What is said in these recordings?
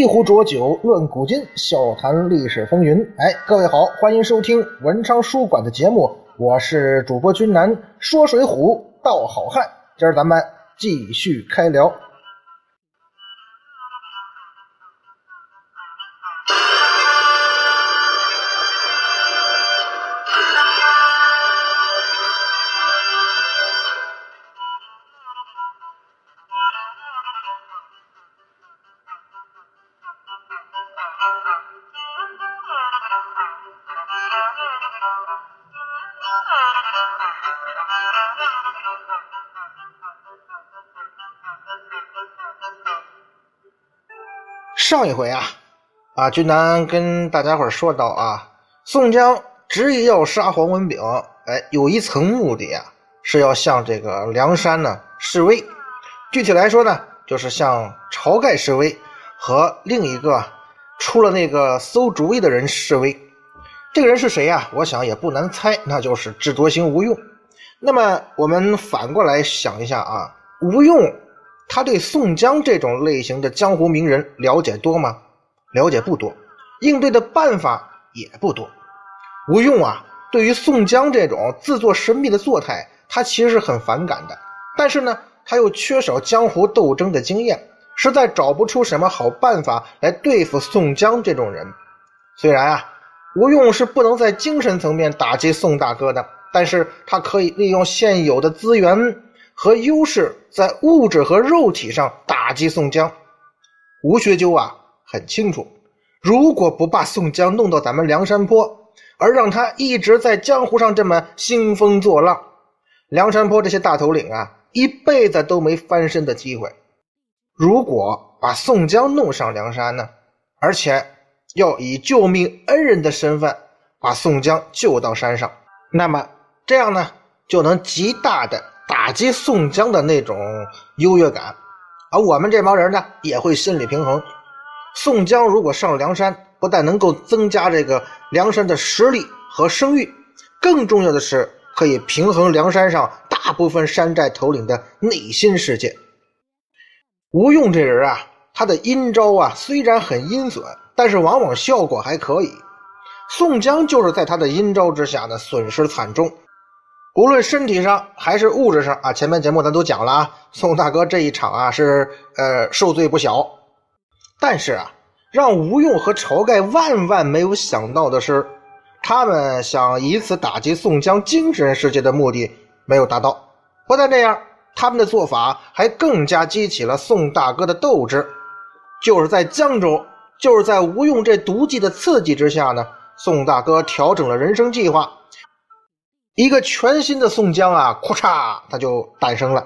一壶浊酒论古今，笑谈历史风云。哎，各位好，欢迎收听文昌书馆的节目，我是主播君南，说水浒道好汉。今儿咱们继续开聊。上一回啊，啊，君南跟大家伙说到啊，宋江执意要杀黄文炳，哎，有一层目的啊，是要向这个梁山呢示威。具体来说呢，就是向晁盖示威，和另一个出了那个馊主意的人示威。这个人是谁呀？我想也不难猜，那就是智多星吴用。那么我们反过来想一下啊，吴用。他对宋江这种类型的江湖名人了解多吗？了解不多，应对的办法也不多。吴用啊，对于宋江这种自作神秘的作态，他其实是很反感的。但是呢，他又缺少江湖斗争的经验，实在找不出什么好办法来对付宋江这种人。虽然啊，吴用是不能在精神层面打击宋大哥的，但是他可以利用现有的资源。和优势在物质和肉体上打击宋江，吴学究啊很清楚，如果不把宋江弄到咱们梁山坡，而让他一直在江湖上这么兴风作浪，梁山坡这些大头领啊一辈子都没翻身的机会。如果把宋江弄上梁山呢，而且要以救命恩人的身份把宋江救到山上，那么这样呢就能极大的。打击宋江的那种优越感，而我们这帮人呢也会心理平衡。宋江如果上了梁山，不但能够增加这个梁山的实力和声誉，更重要的是可以平衡梁山上大部分山寨头领的内心世界。吴用这人啊，他的阴招啊虽然很阴损，但是往往效果还可以。宋江就是在他的阴招之下呢，损失惨重。无论身体上还是物质上啊，前面节目咱都讲了啊，宋大哥这一场啊是呃受罪不小。但是啊，让吴用和晁盖万万没有想到的是，他们想以此打击宋江精神世界的目的没有达到。不但这样，他们的做法还更加激起了宋大哥的斗志。就是在江州，就是在吴用这毒计的刺激之下呢，宋大哥调整了人生计划。一个全新的宋江啊，咔嚓，他就诞生了。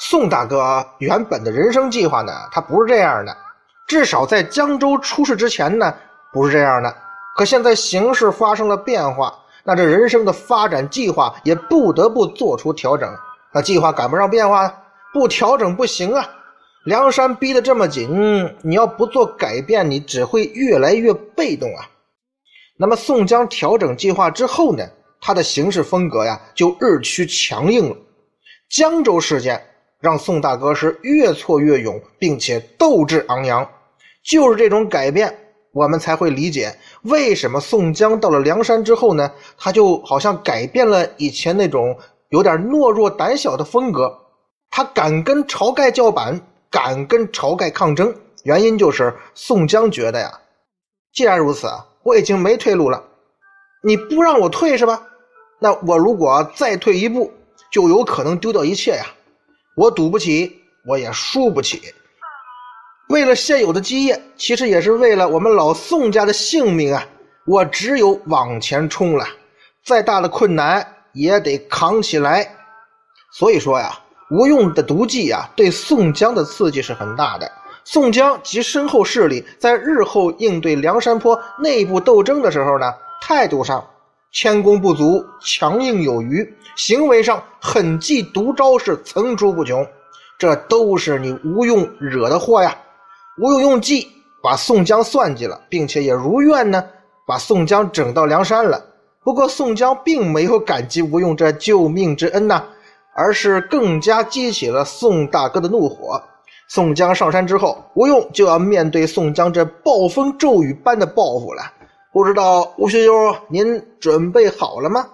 宋大哥原本的人生计划呢，他不是这样的，至少在江州出事之前呢，不是这样的。可现在形势发生了变化，那这人生的发展计划也不得不做出调整。那计划赶不上变化，不调整不行啊！梁山逼得这么紧，你要不做改变，你只会越来越被动啊。那么宋江调整计划之后呢？他的行事风格呀，就日趋强硬了。江州事件让宋大哥是越挫越勇，并且斗志昂扬。就是这种改变，我们才会理解为什么宋江到了梁山之后呢，他就好像改变了以前那种有点懦弱胆小的风格。他敢跟晁盖叫板，敢跟晁盖抗争，原因就是宋江觉得呀，既然如此，我已经没退路了，你不让我退是吧？那我如果再退一步，就有可能丢掉一切呀！我赌不起，我也输不起。为了现有的基业，其实也是为了我们老宋家的性命啊！我只有往前冲了，再大的困难也得扛起来。所以说呀，吴用的毒计啊，对宋江的刺激是很大的。宋江及身后势力在日后应对梁山坡内部斗争的时候呢，态度上。谦恭不足，强硬有余，行为上狠计毒招是层出不穷，这都是你吴用惹的祸呀！吴用用计把宋江算计了，并且也如愿呢，把宋江整到梁山了。不过宋江并没有感激吴用这救命之恩呐，而是更加激起了宋大哥的怒火。宋江上山之后，吴用就要面对宋江这暴风骤雨般的报复了。不知道吴学究您准备好了吗？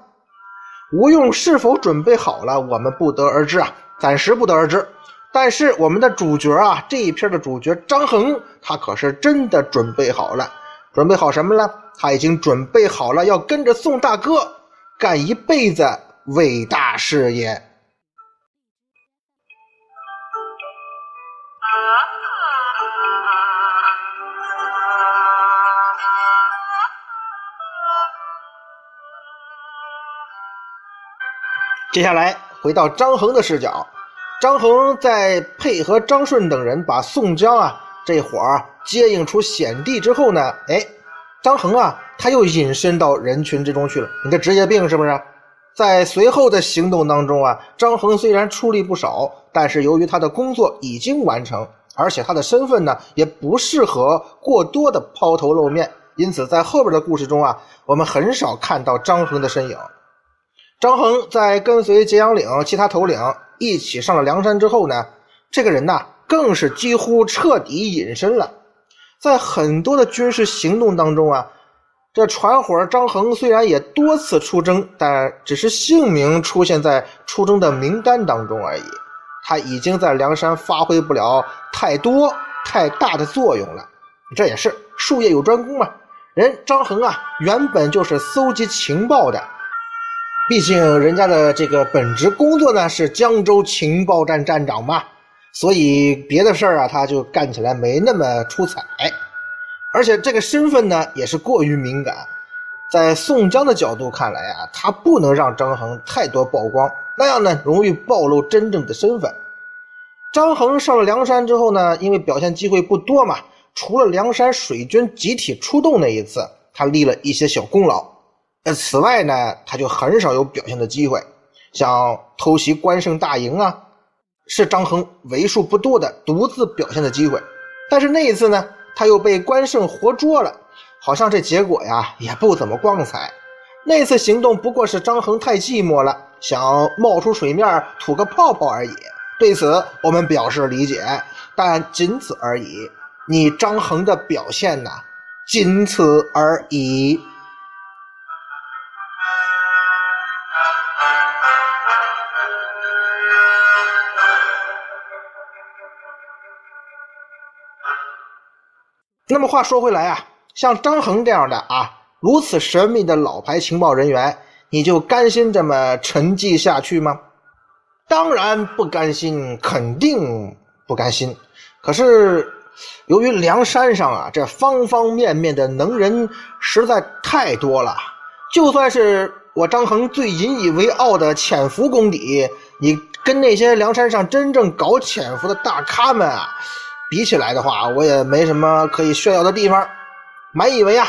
吴用是否准备好了，我们不得而知啊，暂时不得而知。但是我们的主角啊，这一篇的主角张衡，他可是真的准备好了。准备好什么了？他已经准备好了，要跟着宋大哥干一辈子伟大事业。接下来回到张衡的视角，张衡在配合张顺等人把宋江啊这伙儿接应出险地之后呢，哎，张衡啊他又隐身到人群之中去了。你这职业病是不是？在随后的行动当中啊，张衡虽然出力不少，但是由于他的工作已经完成，而且他的身份呢也不适合过多的抛头露面，因此在后边的故事中啊，我们很少看到张衡的身影。张衡在跟随揭阳岭其他头领一起上了梁山之后呢，这个人呐，更是几乎彻底隐身了。在很多的军事行动当中啊，这传伙张衡虽然也多次出征，但只是姓名出现在出征的名单当中而已。他已经在梁山发挥不了太多太大的作用了。这也是术业有专攻嘛。人张衡啊，原本就是搜集情报的。毕竟人家的这个本职工作呢是江州情报站站长嘛，所以别的事儿啊他就干起来没那么出彩，而且这个身份呢也是过于敏感，在宋江的角度看来啊，他不能让张衡太多曝光，那样呢容易暴露真正的身份。张衡上了梁山之后呢，因为表现机会不多嘛，除了梁山水军集体出动那一次，他立了一些小功劳。呃，此外呢，他就很少有表现的机会，像偷袭关胜大营啊，是张衡为数不多的独自表现的机会。但是那一次呢，他又被关胜活捉了，好像这结果呀也不怎么光彩。那次行动不过是张衡太寂寞了，想冒出水面吐个泡泡而已。对此我们表示理解，但仅此而已。你张衡的表现呢，仅此而已。那么话说回来啊，像张衡这样的啊，如此神秘的老牌情报人员，你就甘心这么沉寂下去吗？当然不甘心，肯定不甘心。可是由于梁山上啊，这方方面面的能人实在太多了，就算是我张衡最引以为傲的潜伏功底，你跟那些梁山上真正搞潜伏的大咖们啊。比起来的话，我也没什么可以炫耀的地方。满以为啊，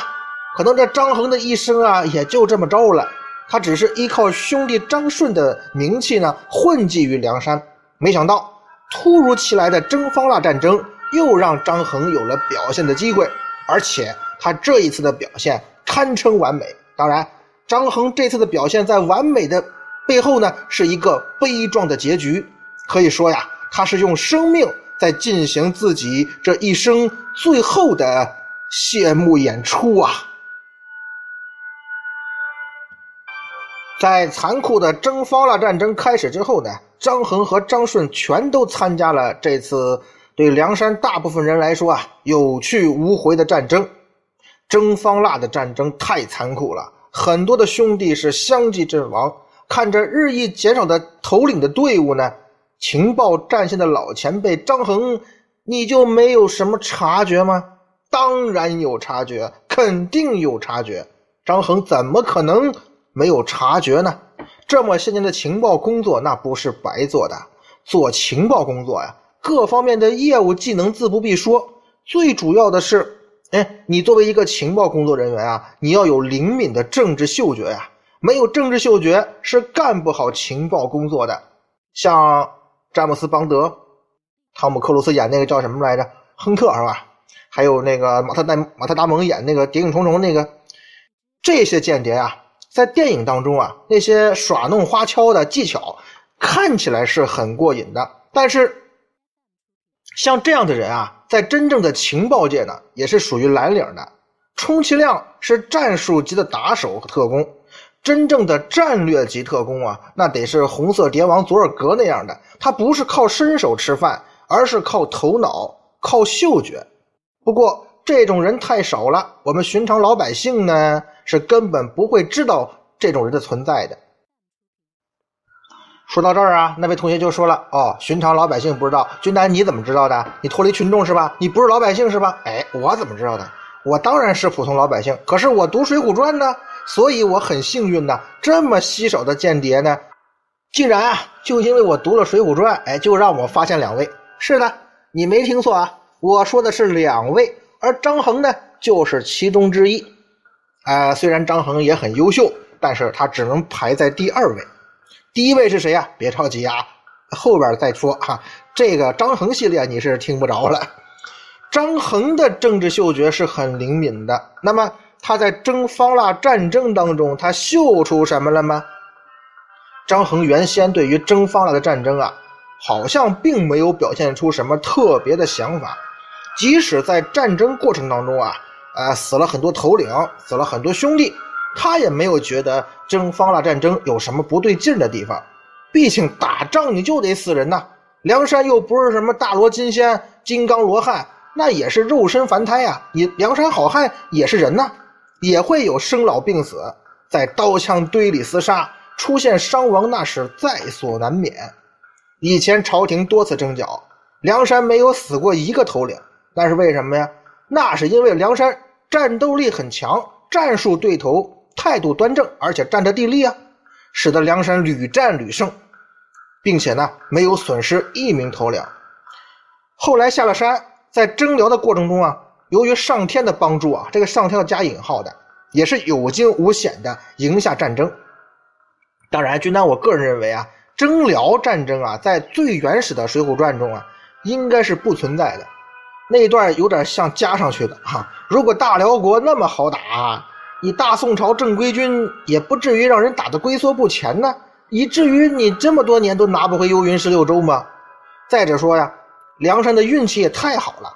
可能这张衡的一生啊，也就这么着了。他只是依靠兄弟张顺的名气呢，混迹于梁山。没想到突如其来的征方腊战争，又让张衡有了表现的机会。而且他这一次的表现堪称完美。当然，张衡这次的表现在完美的背后呢，是一个悲壮的结局。可以说呀，他是用生命。在进行自己这一生最后的谢幕演出啊！在残酷的征方腊战争开始之后呢，张衡和张顺全都参加了这次对梁山大部分人来说啊有去无回的战争。征方腊的战争太残酷了，很多的兄弟是相继阵亡。看着日益减少的头领的队伍呢。情报战线的老前辈张衡，你就没有什么察觉吗？当然有察觉，肯定有察觉。张衡怎么可能没有察觉呢？这么些年的情报工作，那不是白做的。做情报工作呀，各方面的业务技能自不必说，最主要的是，哎，你作为一个情报工作人员啊，你要有灵敏的政治嗅觉呀。没有政治嗅觉是干不好情报工作的。像。詹姆斯·邦德、汤姆·克鲁斯演那个叫什么来着？亨特是吧？还有那个马特·戴马特·达蒙演那个《谍影重重》那个，这些间谍啊，在电影当中啊，那些耍弄花俏的技巧看起来是很过瘾的，但是像这样的人啊，在真正的情报界呢，也是属于蓝领的，充其量是战术级的打手和特工。真正的战略级特工啊，那得是红色蝶王佐尔格那样的，他不是靠身手吃饭，而是靠头脑、靠嗅觉。不过这种人太少了，我们寻常老百姓呢，是根本不会知道这种人的存在的。说到这儿啊，那位同学就说了：“哦，寻常老百姓不知道，军南你怎么知道的？你脱离群众是吧？你不是老百姓是吧？”哎，我怎么知道的？我当然是普通老百姓，可是我读《水浒传》呢。所以我很幸运呐，这么稀少的间谍呢，竟然啊，就因为我读了《水浒传》，哎，就让我发现两位。是的，你没听错啊，我说的是两位，而张衡呢，就是其中之一。啊，虽然张衡也很优秀，但是他只能排在第二位。第一位是谁呀？别着急啊，后边再说哈。这个张衡系列你是听不着了。张衡的政治嗅觉是很灵敏的。那么。他在征方腊战争当中，他嗅出什么了吗？张衡原先对于征方腊的战争啊，好像并没有表现出什么特别的想法。即使在战争过程当中啊，呃，死了很多头领，死了很多兄弟，他也没有觉得征方腊战争有什么不对劲的地方。毕竟打仗你就得死人呐，梁山又不是什么大罗金仙、金刚罗汉，那也是肉身凡胎啊。你梁山好汉也是人呐。也会有生老病死，在刀枪堆里厮杀，出现伤亡，那是在所难免。以前朝廷多次征剿，梁山没有死过一个头领，那是为什么呀？那是因为梁山战斗力很强，战术对头态度端正，而且占着地利啊，使得梁山屡战屡胜，并且呢没有损失一名头领。后来下了山，在征辽的过程中啊。由于上天的帮助啊，这个上天要加引号的，也是有惊无险的赢下战争。当然，军丹我个人认为啊，征辽战争啊，在最原始的《水浒传》中啊，应该是不存在的。那一段有点像加上去的哈。如果大辽国那么好打，你大宋朝正规军也不至于让人打得龟缩不前呢，以至于你这么多年都拿不回幽云十六州吗？再者说呀，梁山的运气也太好了。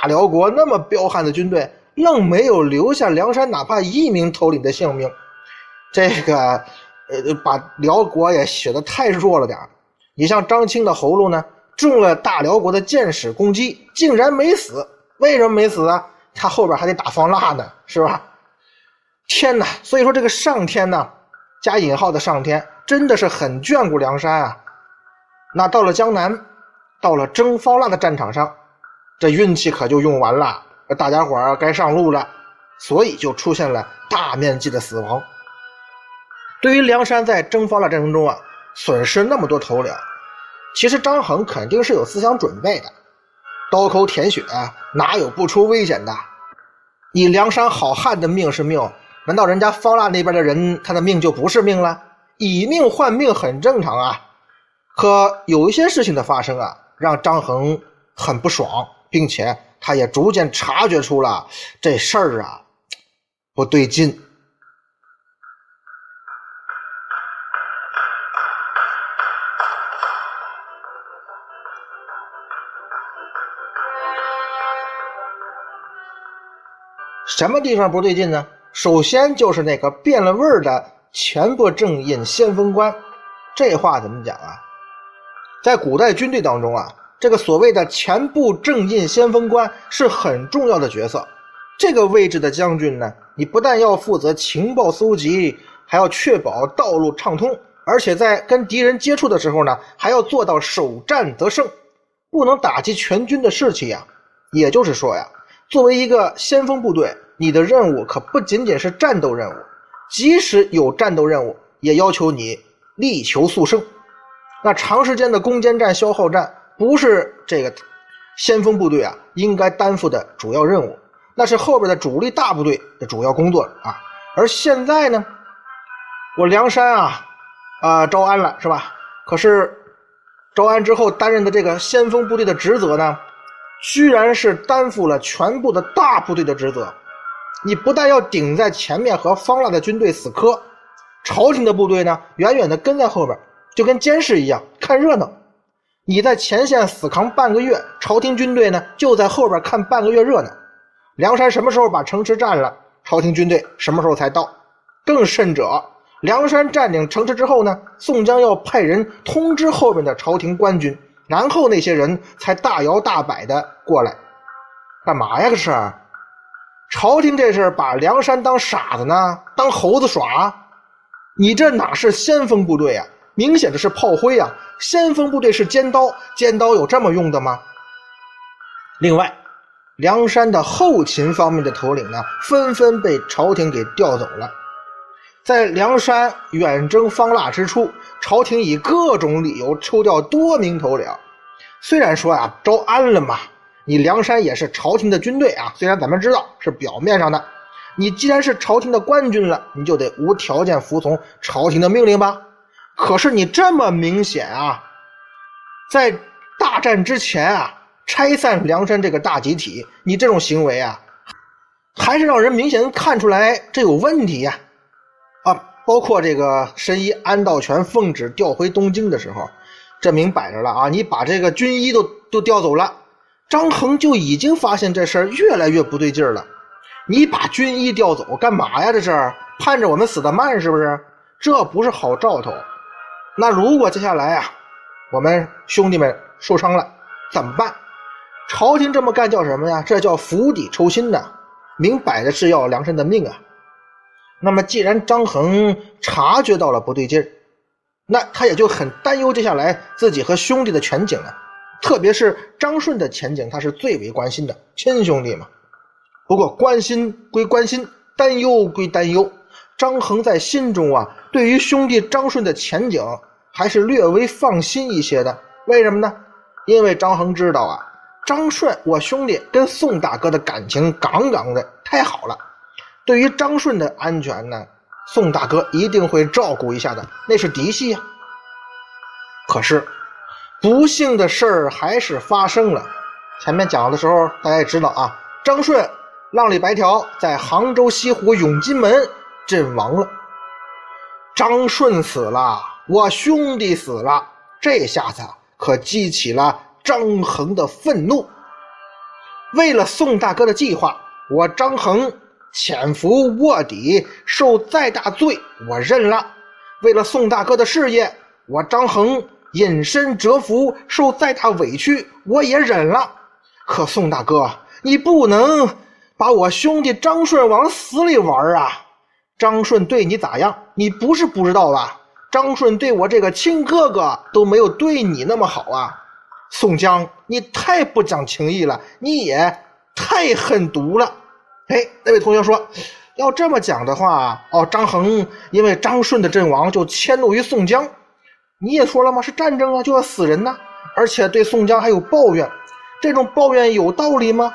大辽国那么彪悍的军队，愣没有留下梁山哪怕一名头领的性命，这个，呃，把辽国也写的太弱了点你像张清的喉咙呢，中了大辽国的箭矢攻击，竟然没死。为什么没死啊？他后边还得打方腊呢，是吧？天哪！所以说这个上天呢，加引号的上天，真的是很眷顾梁山啊。那到了江南，到了征方腊的战场上。这运气可就用完了，大家伙儿该上路了，所以就出现了大面积的死亡。对于梁山在征方腊战争中啊，损失那么多头领，其实张衡肯定是有思想准备的。刀口舔血，哪有不出危险的？你梁山好汉的命是命，难道人家方腊那边的人他的命就不是命了？以命换命很正常啊。可有一些事情的发生啊，让张衡很不爽。并且他也逐渐察觉出了这事儿啊不对劲。什么地方不对劲呢？首先就是那个变了味儿的前部正印先锋官，这话怎么讲啊？在古代军队当中啊。这个所谓的前部正印先锋官是很重要的角色，这个位置的将军呢，你不但要负责情报搜集，还要确保道路畅通，而且在跟敌人接触的时候呢，还要做到首战得胜，不能打击全军的士气呀。也就是说呀，作为一个先锋部队，你的任务可不仅仅是战斗任务，即使有战斗任务，也要求你力求速胜。那长时间的攻坚战、消耗战。不是这个先锋部队啊，应该担负的主要任务，那是后边的主力大部队的主要工作啊。而现在呢，我梁山啊，啊招安了是吧？可是招安之后担任的这个先锋部队的职责呢，居然是担负了全部的大部队的职责。你不但要顶在前面和方腊的军队死磕，朝廷的部队呢，远远的跟在后边，就跟监视一样看热闹。你在前线死扛半个月，朝廷军队呢就在后边看半个月热闹。梁山什么时候把城池占了，朝廷军队什么时候才到？更甚者，梁山占领城池之后呢，宋江要派人通知后面的朝廷官军，然后那些人才大摇大摆的过来，干嘛呀？这是？朝廷这是把梁山当傻子呢？当猴子耍？你这哪是先锋部队啊？明显的是炮灰啊！先锋部队是尖刀，尖刀有这么用的吗？另外。梁山的后勤方面的头领呢，纷纷被朝廷给调走了。在梁山远征方腊之初，朝廷以各种理由抽调多名头领。虽然说啊，招安了嘛，你梁山也是朝廷的军队啊。虽然咱们知道是表面上的，你既然是朝廷的官军了，你就得无条件服从朝廷的命令吧。可是你这么明显啊，在大战之前啊。拆散梁山这个大集体，你这种行为啊，还是让人明显看出来这有问题呀！啊，包括这个神医安道全奉旨调回东京的时候，这明摆着了啊！你把这个军医都都调走了，张衡就已经发现这事儿越来越不对劲了。你把军医调走干嘛呀？这是盼着我们死得慢是不是？这不是好兆头。那如果接下来啊，我们兄弟们受伤了怎么办？朝廷这么干叫什么呀？这叫釜底抽薪呐，明摆着是要梁山的命啊。那么既然张衡察觉到了不对劲儿，那他也就很担忧接下来自己和兄弟的前景了。特别是张顺的前景，他是最为关心的，亲兄弟嘛。不过关心归关心，担忧归担忧，张衡在心中啊，对于兄弟张顺的前景还是略微放心一些的。为什么呢？因为张衡知道啊。张顺，我兄弟跟宋大哥的感情杠杠的，太好了。对于张顺的安全呢，宋大哥一定会照顾一下的，那是嫡系呀。可是，不幸的事儿还是发生了。前面讲的时候，大家也知道啊，张顺浪里白条，在杭州西湖永金门阵亡了。张顺死了，我兄弟死了，这下子可激起了。张衡的愤怒，为了宋大哥的计划，我张衡潜伏卧底，受再大罪我认了；为了宋大哥的事业，我张衡隐身蛰伏，受再大委屈我也忍了。可宋大哥，你不能把我兄弟张顺往死里玩啊！张顺对你咋样？你不是不知道吧？张顺对我这个亲哥哥都没有对你那么好啊！宋江，你太不讲情义了，你也太狠毒了。哎，那位同学说，要这么讲的话，哦，张衡因为张顺的阵亡就迁怒于宋江。你也说了吗？是战争啊，就要死人呐，而且对宋江还有抱怨，这种抱怨有道理吗？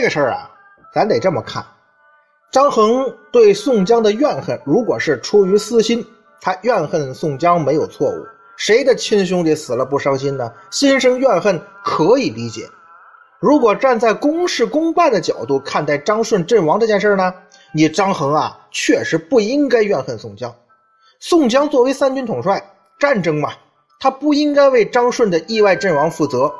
这个事儿啊，咱得这么看。张衡对宋江的怨恨，如果是出于私心，他怨恨宋江没有错误。谁的亲兄弟死了不伤心呢？心生怨恨可以理解。如果站在公事公办的角度看待张顺阵亡这件事呢，你张衡啊，确实不应该怨恨宋江。宋江作为三军统帅，战争嘛，他不应该为张顺的意外阵亡负责。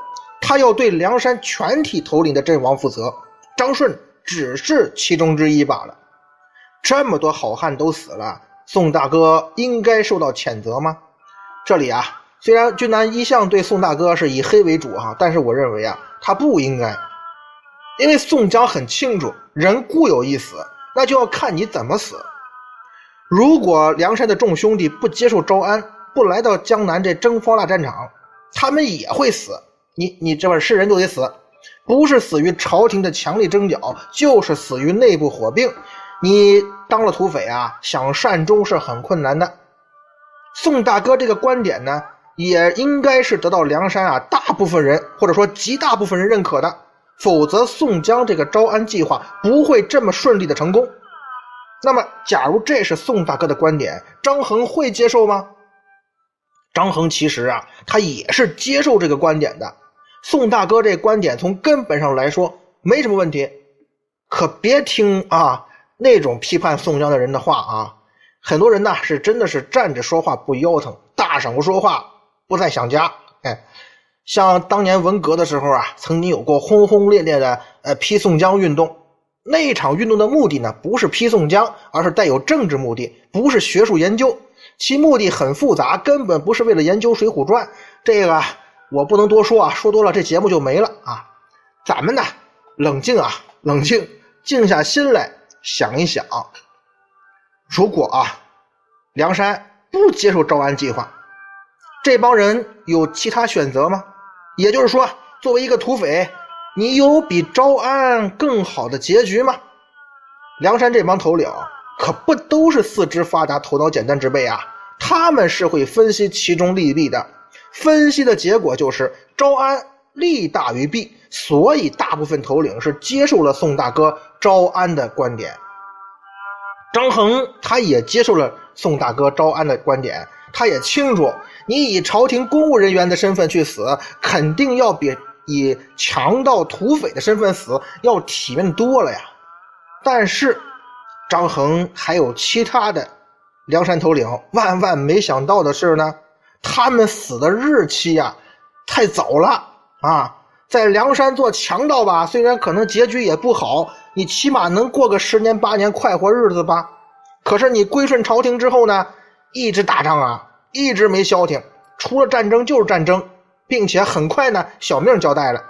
他要对梁山全体头领的阵亡负责，张顺只是其中之一罢了。这么多好汉都死了，宋大哥应该受到谴责吗？这里啊，虽然俊南一向对宋大哥是以黑为主哈，但是我认为啊，他不应该，因为宋江很清楚，人固有一死，那就要看你怎么死。如果梁山的众兄弟不接受招安，不来到江南这征方腊战场，他们也会死。你你这边是人就得死，不是死于朝廷的强力征剿，就是死于内部火并。你当了土匪啊，想善终是很困难的。宋大哥这个观点呢，也应该是得到梁山啊大部分人或者说极大部分人认可的，否则宋江这个招安计划不会这么顺利的成功。那么，假如这是宋大哥的观点，张衡会接受吗？张衡其实啊，他也是接受这个观点的。宋大哥这观点从根本上来说没什么问题，可别听啊那种批判宋江的人的话啊。很多人呢是真的是站着说话不腰疼，大声说话不再想家。哎，像当年文革的时候啊，曾经有过轰轰烈烈的呃批宋江运动。那一场运动的目的呢，不是批宋江，而是带有政治目的，不是学术研究。其目的很复杂，根本不是为了研究《水浒传》。这个我不能多说啊，说多了这节目就没了啊。咱们呢，冷静啊，冷静，静下心来想一想。如果啊，梁山不接受招安计划，这帮人有其他选择吗？也就是说，作为一个土匪，你有比招安更好的结局吗？梁山这帮头领可不都是四肢发达、头脑简单之辈啊，他们是会分析其中利弊的。分析的结果就是招安利大于弊，所以大部分头领是接受了宋大哥招安的观点。张衡他也接受了宋大哥招安的观点，他也清楚，你以朝廷公务人员的身份去死，肯定要比以强盗土匪的身份死要体面多了呀。但是，张衡还有其他的梁山头领，万万没想到的是呢，他们死的日期呀，太早了啊！在梁山做强盗吧，虽然可能结局也不好。你起码能过个十年八年快活日子吧？可是你归顺朝廷之后呢，一直打仗啊，一直没消停，除了战争就是战争，并且很快呢，小命交代了。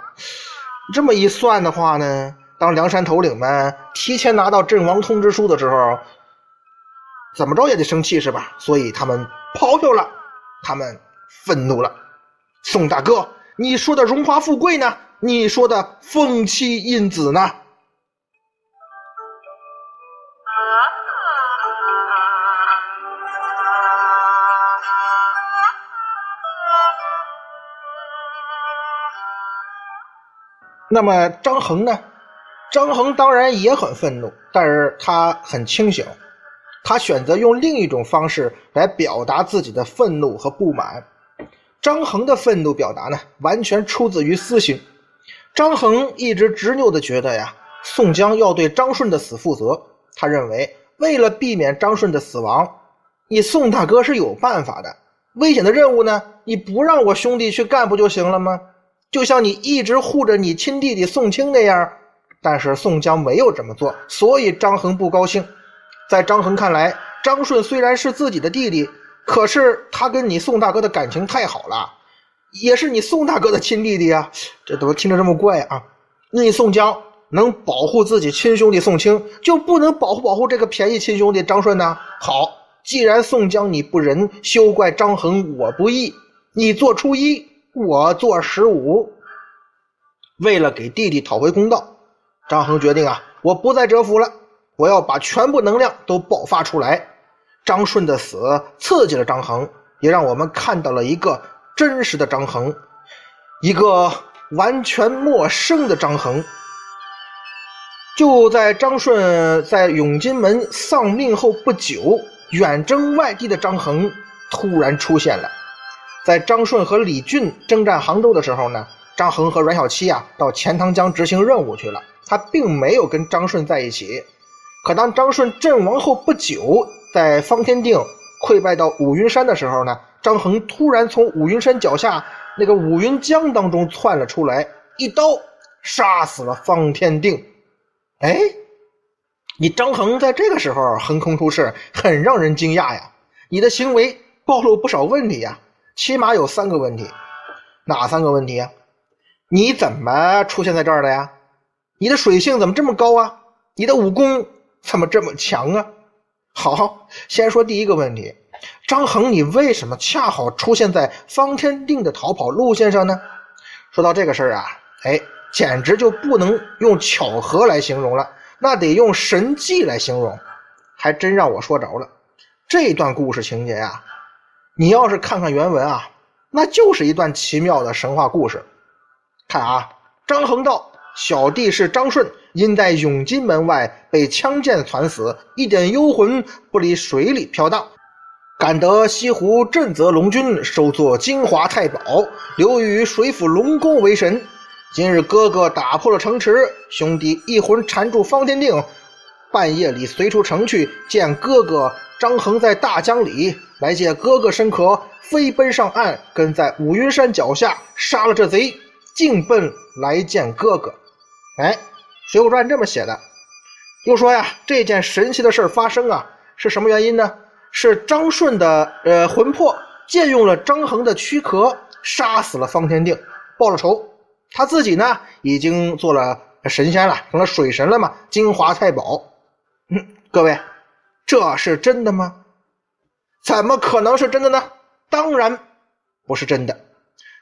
这么一算的话呢，当梁山头领们提前拿到阵亡通知书的时候，怎么着也得生气是吧？所以他们咆哮了，他们愤怒了。宋大哥，你说的荣华富贵呢？你说的风妻印子呢？那么张衡呢？张衡当然也很愤怒，但是他很清醒，他选择用另一种方式来表达自己的愤怒和不满。张衡的愤怒表达呢，完全出自于私心。张衡一直执拗的觉得呀，宋江要对张顺的死负责。他认为，为了避免张顺的死亡，你宋大哥是有办法的。危险的任务呢，你不让我兄弟去干不就行了吗？就像你一直护着你亲弟弟宋清那样，但是宋江没有这么做，所以张衡不高兴。在张衡看来，张顺虽然是自己的弟弟，可是他跟你宋大哥的感情太好了，也是你宋大哥的亲弟弟啊。这怎么听着这么怪啊？你宋江能保护自己亲兄弟宋清，就不能保护保护这个便宜亲兄弟张顺呢？好，既然宋江你不仁，休怪张衡我不义。你做初一。我做十五，为了给弟弟讨回公道，张衡决定啊，我不再蛰伏了，我要把全部能量都爆发出来。张顺的死刺激了张衡，也让我们看到了一个真实的张衡，一个完全陌生的张衡。就在张顺在永金门丧命后不久，远征外地的张衡突然出现了。在张顺和李俊征战杭州的时候呢，张衡和阮小七啊到钱塘江执行任务去了，他并没有跟张顺在一起。可当张顺阵亡后不久，在方天定溃败到五云山的时候呢，张衡突然从五云山脚下那个五云江当中窜了出来，一刀杀死了方天定。哎，你张衡在这个时候横空出世，很让人惊讶呀！你的行为暴露不少问题呀！起码有三个问题，哪三个问题啊？你怎么出现在这儿的呀？你的水性怎么这么高啊？你的武功怎么这么强啊？好，先说第一个问题，张衡，你为什么恰好出现在方天定的逃跑路线上呢？说到这个事儿啊，哎，简直就不能用巧合来形容了，那得用神迹来形容，还真让我说着了。这段故事情节呀。你要是看看原文啊，那就是一段奇妙的神话故事。看啊，张衡道：“小弟是张顺，因在永金门外被枪箭惨死，一点幽魂不离水里飘荡。感得西湖震泽龙君收作金华太保，留于水府龙宫为神。今日哥哥打破了城池，兄弟一魂缠住方天定，半夜里随出城去见哥哥张衡在大江里，来见哥哥身壳，飞奔上岸，跟在五云山脚下杀了这贼，径奔来见哥哥。哎，《水浒传》这么写的。又说呀，这件神奇的事发生啊，是什么原因呢？是张顺的呃魂魄借用了张衡的躯壳，杀死了方天定，报了仇。他自己呢，已经做了神仙了，成了水神了嘛，金华太保。嗯，各位，这是真的吗？怎么可能是真的呢？当然不是真的。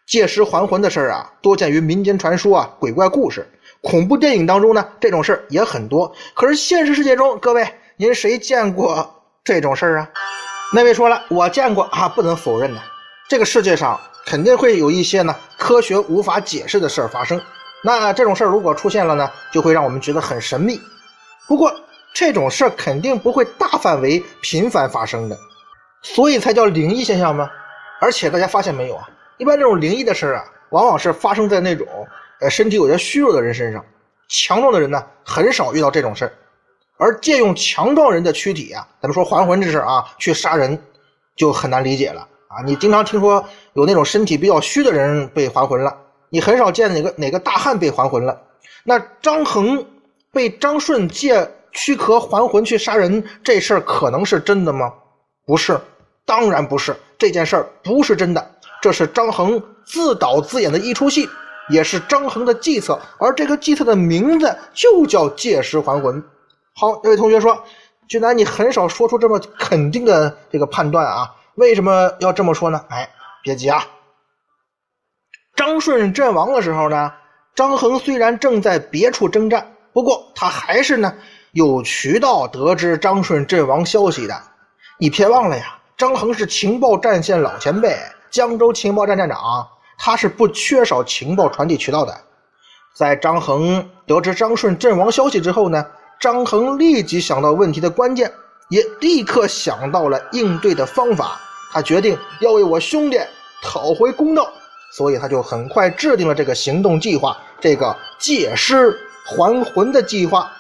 借尸还魂的事儿啊，多见于民间传说啊，鬼怪故事，恐怖电影当中呢，这种事儿也很多。可是现实世界中，各位，您谁见过？这种事儿啊，那位说了，我见过啊，不能否认的。这个世界上肯定会有一些呢科学无法解释的事儿发生。那这种事儿如果出现了呢，就会让我们觉得很神秘。不过这种事儿肯定不会大范围频繁发生的，所以才叫灵异现象吗？而且大家发现没有啊？一般这种灵异的事儿啊，往往是发生在那种呃身体有些虚弱的人身上，强壮的人呢很少遇到这种事儿。而借用强壮人的躯体啊，咱们说还魂这事啊，去杀人就很难理解了啊！你经常听说有那种身体比较虚的人被还魂了，你很少见哪个哪个大汉被还魂了。那张衡被张顺借躯壳还魂去杀人，这事儿可能是真的吗？不是，当然不是。这件事儿不是真的，这是张衡自导自演的一出戏，也是张衡的计策。而这个计策的名字就叫借尸还魂。好，那位同学说：“俊南，你很少说出这么肯定的这个判断啊？为什么要这么说呢？”哎，别急啊。张顺阵亡的时候呢，张衡虽然正在别处征战，不过他还是呢有渠道得知张顺阵亡消息的。你别忘了呀，张衡是情报战线老前辈，江州情报站站长，他是不缺少情报传递渠道的。在张衡得知张顺阵亡消息之后呢？张衡立即想到问题的关键，也立刻想到了应对的方法。他决定要为我兄弟讨回公道，所以他就很快制定了这个行动计划，这个借尸还魂的计划。